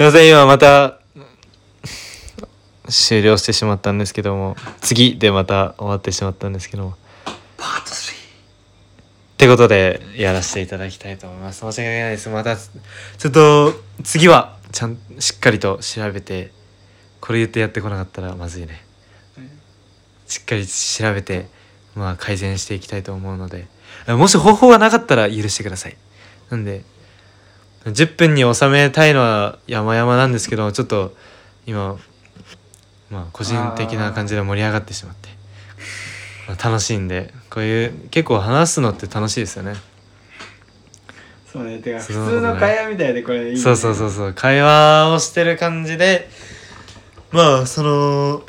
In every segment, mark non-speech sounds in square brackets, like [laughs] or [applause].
すいません今また終了してしまったんですけども。次でまた終わってしまったんですけども。パート3ってことでやらせていただきたいと思います。申し訳ないです。またちょっと次はちゃんしっかりと調べてこれ言ってやってこなかったらまずいね。しっかり調べてまあ改善していきたいと思うので。もし方法がなかったら許してください。なんで10分に収めたいのは山々なんですけどちょっと今まあ個人的な感じで盛り上がってしまってまあ楽しいんでこういう結構話すのって楽しいですよね。そうねてか普通の会話みたいでこれ。いい、ね、そうそうそうそう会話をしてる感じでまあその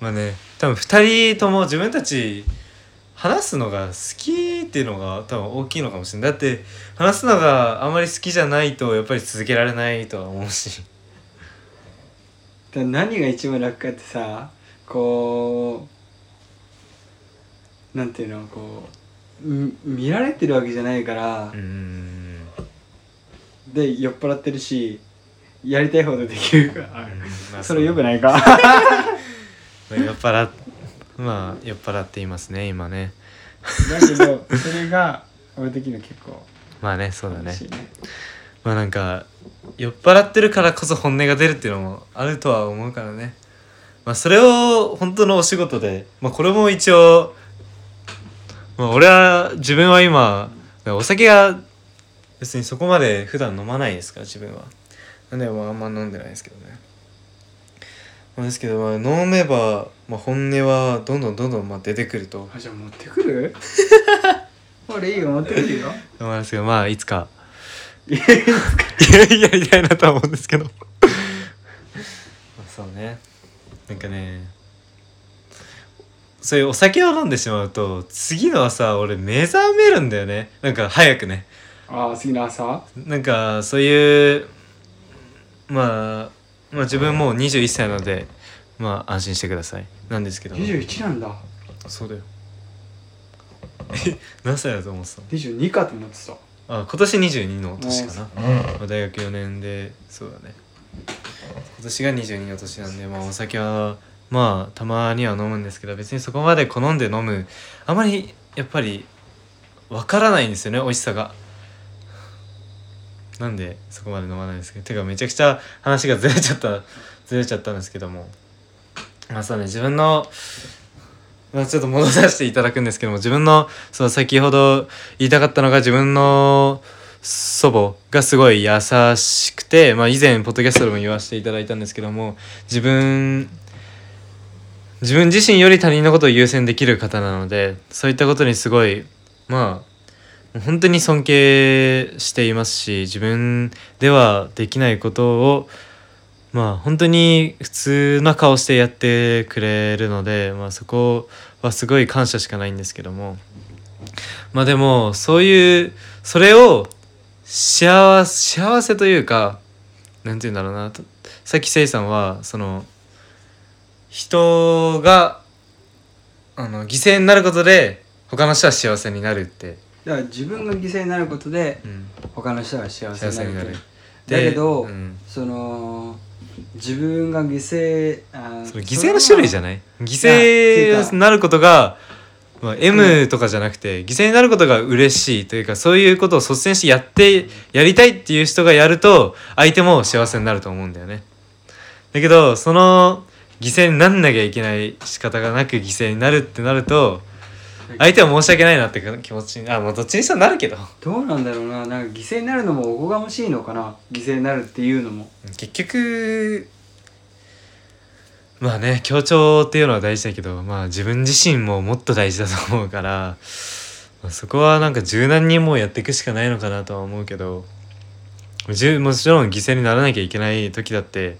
まあね多分2人とも自分たち話すのが好きっていうのが多分大きいのかもしれない。だって話すのがあまり好きじゃないとやっぱり続けられないとは思うし。だ何が一番楽かってさこうなんていうのこうみ見られてるわけじゃないからで酔っ払ってるしやりたいほどできるから、まあそれよくないか？[laughs] 酔っ払っまあ酔っ払っていますね今ね。だけどそれが俺的には結構まあねそうだね。楽しいね。まあなんか酔っ払ってるからこそ本音が出るっていうのもあるとは思うからね。まあそれを本当のお仕事でまあこれも一応まあ俺は自分は今お酒が別にそこまで普段飲まないですから自分は。なんでまああんま飲んでないですけどね。まあですけどまあ飲めば、まあ、本音はどんどんどんどんまあ出てくると。あじゃあ持ってくる？[laughs] 俺いいよ持ってくるよ。思いますけどまあいつか。いややりたいなとは思うんですけどまあそうねなんかねそういうお酒を飲んでしまうと次の朝俺目覚めるんだよねなんか早くねああ次の朝なんかそういうまあまあ自分もう21歳なのでまあ安心してください。なんですけど。21なんだ。そうだよ。え [laughs] 何歳だと思ってたの？22かと思ってた。あ今年22の年かな、うん。まあ、大学4年でそうだね。今年が22の年なんでまあお酒はまあたまには飲むんですけど別にそこまで好んで飲むあまりやっぱりわからないんですよね美味しさがなんでそこまで飲まないんですけど。てかめちゃくちゃ話がずれちゃったずれちゃったんですけども。まあそうね自分のまあちょっと戻させていただくんですけども自分のその先ほど言いたかったのが自分の祖母がすごい優しくて、まあ、以前ポッドキャストでも言わせていただいたんですけども自分自分自身より他人のことを優先できる方なのでそういったことにすごいまあ本当に尊敬していますし自分ではできないことをまあ本当に普通な顔してやってくれるので、まあ、そこはすごい感謝しかないんですけども。まあでもそういうそれを幸せというかなんて言うんだろうな。さっきせいさんはその人があの犠牲になることで他の人は幸せになるって、だから自分が犠牲になることでうん、他の人が幸せになるになる。だけど、うん、その自分が犠牲あそれ犠牲の種類じゃい？ない犠牲になることが、まあ、M とかじゃなくて犠牲になることが嬉しいというかそういうことを率先してやってやりたいっていう人がやると相手も幸せになると思うんだよね。だけどその犠牲になんなきゃいけない仕方がなく犠牲になるってなると相手は申し訳ないなって気持ちにあもうどっちにしてもなるけど。どうなんだろうな。なんか犠牲になるのもおこがましいのかな。犠牲になるっていうのも。結局まあね協調っていうのは大事だけどまあ自分自身ももっと大事だと思うから、まあそこはなんか柔軟にもうやっていくしかないのかなとは思うけどもちろん犠牲にならなきゃいけない時だって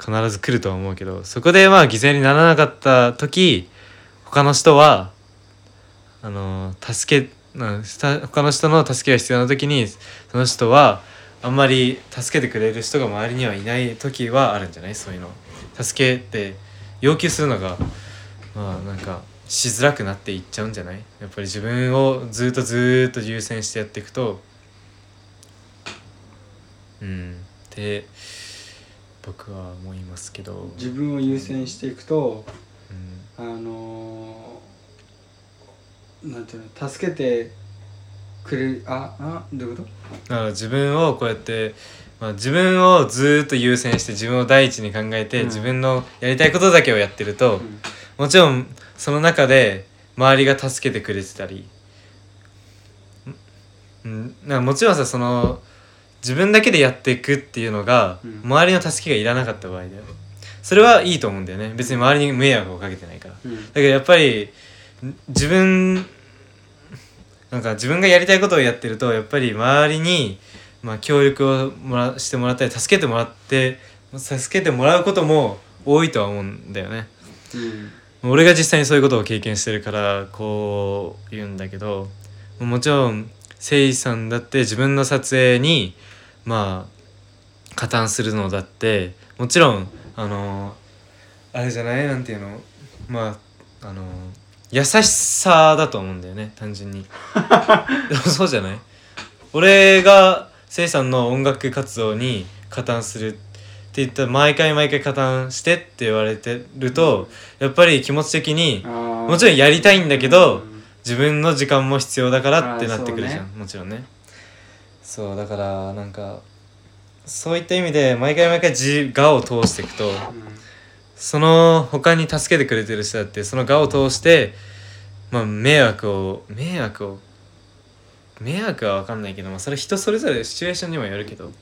必ず来るとは思うけどそこでまあ犠牲にならなかった時他の人はあの助けなした他の人の助けが必要な時にその人はあんまり助けてくれる人が周りにはいない時はあるんじゃないそういうの助けって要求するのがまあなんかしづらくなっていっちゃうんじゃない？やっぱり自分をずっとずっと優先してやっていくと。うん。って僕は思いますけど。自分を優先していくとうん。あのーなんていうの助けてくれるああどういうこだから自分をこうやって、まあ、自分をずーっと優先して自分を第一に考えて、うん。自分のやりたいことだけをやってると、と、うん。もちろんその中で周りが助けてくれてたり。うん。なんかもちろんさその自分だけでやっていくっていうのが、うん。周りの助けがいらなかった場合だよ。それはいいと思うんだよね。別に周りに迷惑をかけてないから。だうん。けどやっぱりん自分なんか自分がやりたいことをやってるとやっぱり周りに、まあ、協力をもらしてもらったり助けてもらって助けてもらうことも多いとは思うんだよね。うん俺が実際にそういうことを経験してるからこう言うんだけどもちろん誠意さんだって自分の撮影にまあ加担するのだってもちろんあのあれじゃない？なんていうの？まああの優しさだと思うんだよね単純に。[laughs] でもそうじゃない？俺が誠意さんの音楽活動に加担するって言ったら毎回毎回加担してって言われてるとやっぱり気持ち的にももちろんやりたいんだけど自分の時間も必要だからってなってくるじゃん、もちろんね。そうだからなんかそういった意味で毎回毎回自我を通していくとその他に助けてくれてる人だってその我を通してまあ迷惑を迷惑を迷惑は分かんないけど、まあ、それ人それぞれシチュエーションにもよるけど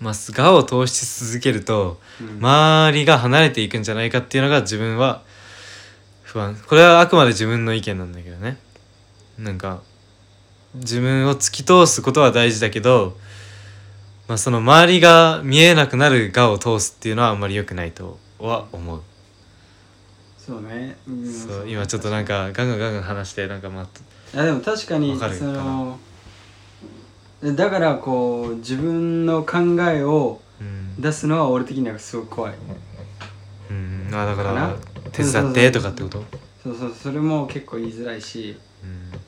まあ我を通し続けると周りが離れていくんじゃないかっていうのが自分は不安。これはあくまで自分の意見なんだけどね。なんか自分を突き通すことは大事だけど、まあ、その周りが見えなくなる我を通すっていうのはあんまり良くないとは思う、そうね。うんそう今ちょっとなんかガンガンガンガン話してなんかまあいやでも確かにそのだからこう自分の考えをうん、出すのは俺的にはすごく怖い。うん、あだかからな？手伝ってとかってこと？そうそうそれも結構言いづらいし。うん。そ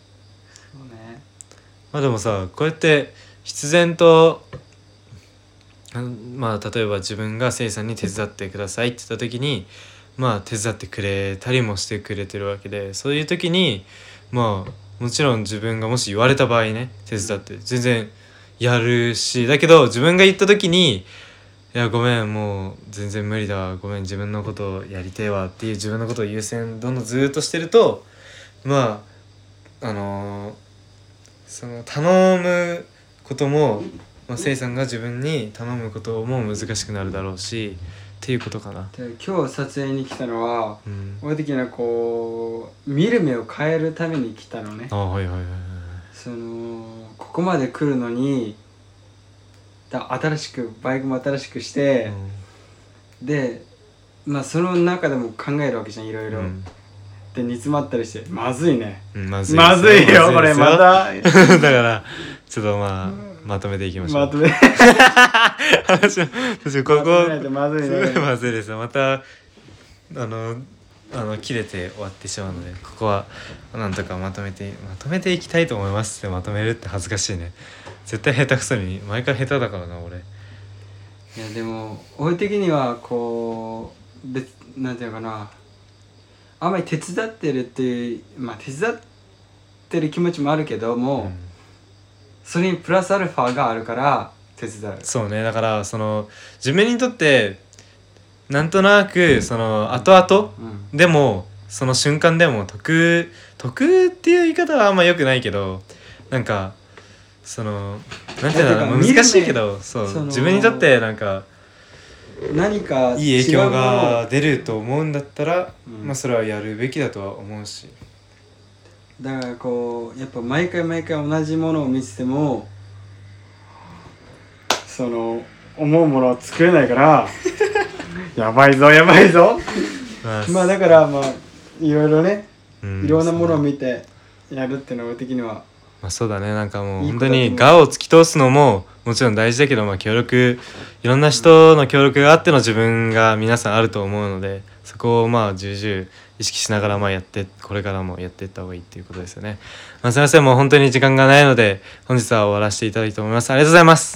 うね。まあでもさこうやって必然とうんまあ例えば自分がせいさんに手伝ってくださいって言った時にまあ手伝ってくれたりもしてくれてるわけでそういう時にまあもちろん自分がもし言われた場合ね手伝って全然やるしだけど自分が言った時に「いやごめんもう全然無理だごめん自分のことをやりてえわ」っていう自分のことを優先どんどんずっとしてるとまああのーその頼むことも、まあ、せいさんが自分に頼むことも難しくなるだろうしっていうことかな。で今日撮影に来たのはうん、俺的にはこう見る目を変えるために来たのね。あはいはいはいはい。そのここまで来るのにだ新しくバイクも新しくして、でまあその中でも考えるわけじゃんいろいろ、うん。で煮詰まったりしてまずいね。うんまずい。まずいよこれまた。[laughs] だからちょっとまあまとめていきましょう。まとめ。話を私ここまずいすごいね。まずいです。またあのあの切れて終わってしまうのでここはなんとかまとめてまとめていきたいと思いますってまとめるって恥ずかしいね。絶対下手くそに毎回下手だからな俺。いやでも俺的にはこう別なんていうのかな。あんまり手伝ってるっていうまあ手伝ってる気持ちもあるけども、うんそれにプラスアルファがあるから手伝う。そうね。だからその自分にとってなんとなくその後々うん。でもその瞬間でも得得っていう言い方はあんま良くないけどなんかそのなんていうんだろういやてか難しいけどそう自分にとってなんか何かいい影響が出ると思うんだったら、うん。まあそれはやるべきだとは思うしだからこうやっぱ毎回毎回同じものを見ててもその思うものを作れないから [laughs] やばいぞやばいぞ。まあ、まあだからまあいろいろねうんいろんなものを見てやるっていうの的にはまあ、そうだね。なんかもう本当に我を突き通すのももちろん大事だけど、まあ、協力いろんな人の協力があっての自分が皆さんあると思うのでそこをまあ重々意識しながらまあやってこれからもやっていった方がいいっていうことですよね。まあ、すいませんもう本当に時間がないので本日は終わらせていただきたいと思います。ありがとうございます。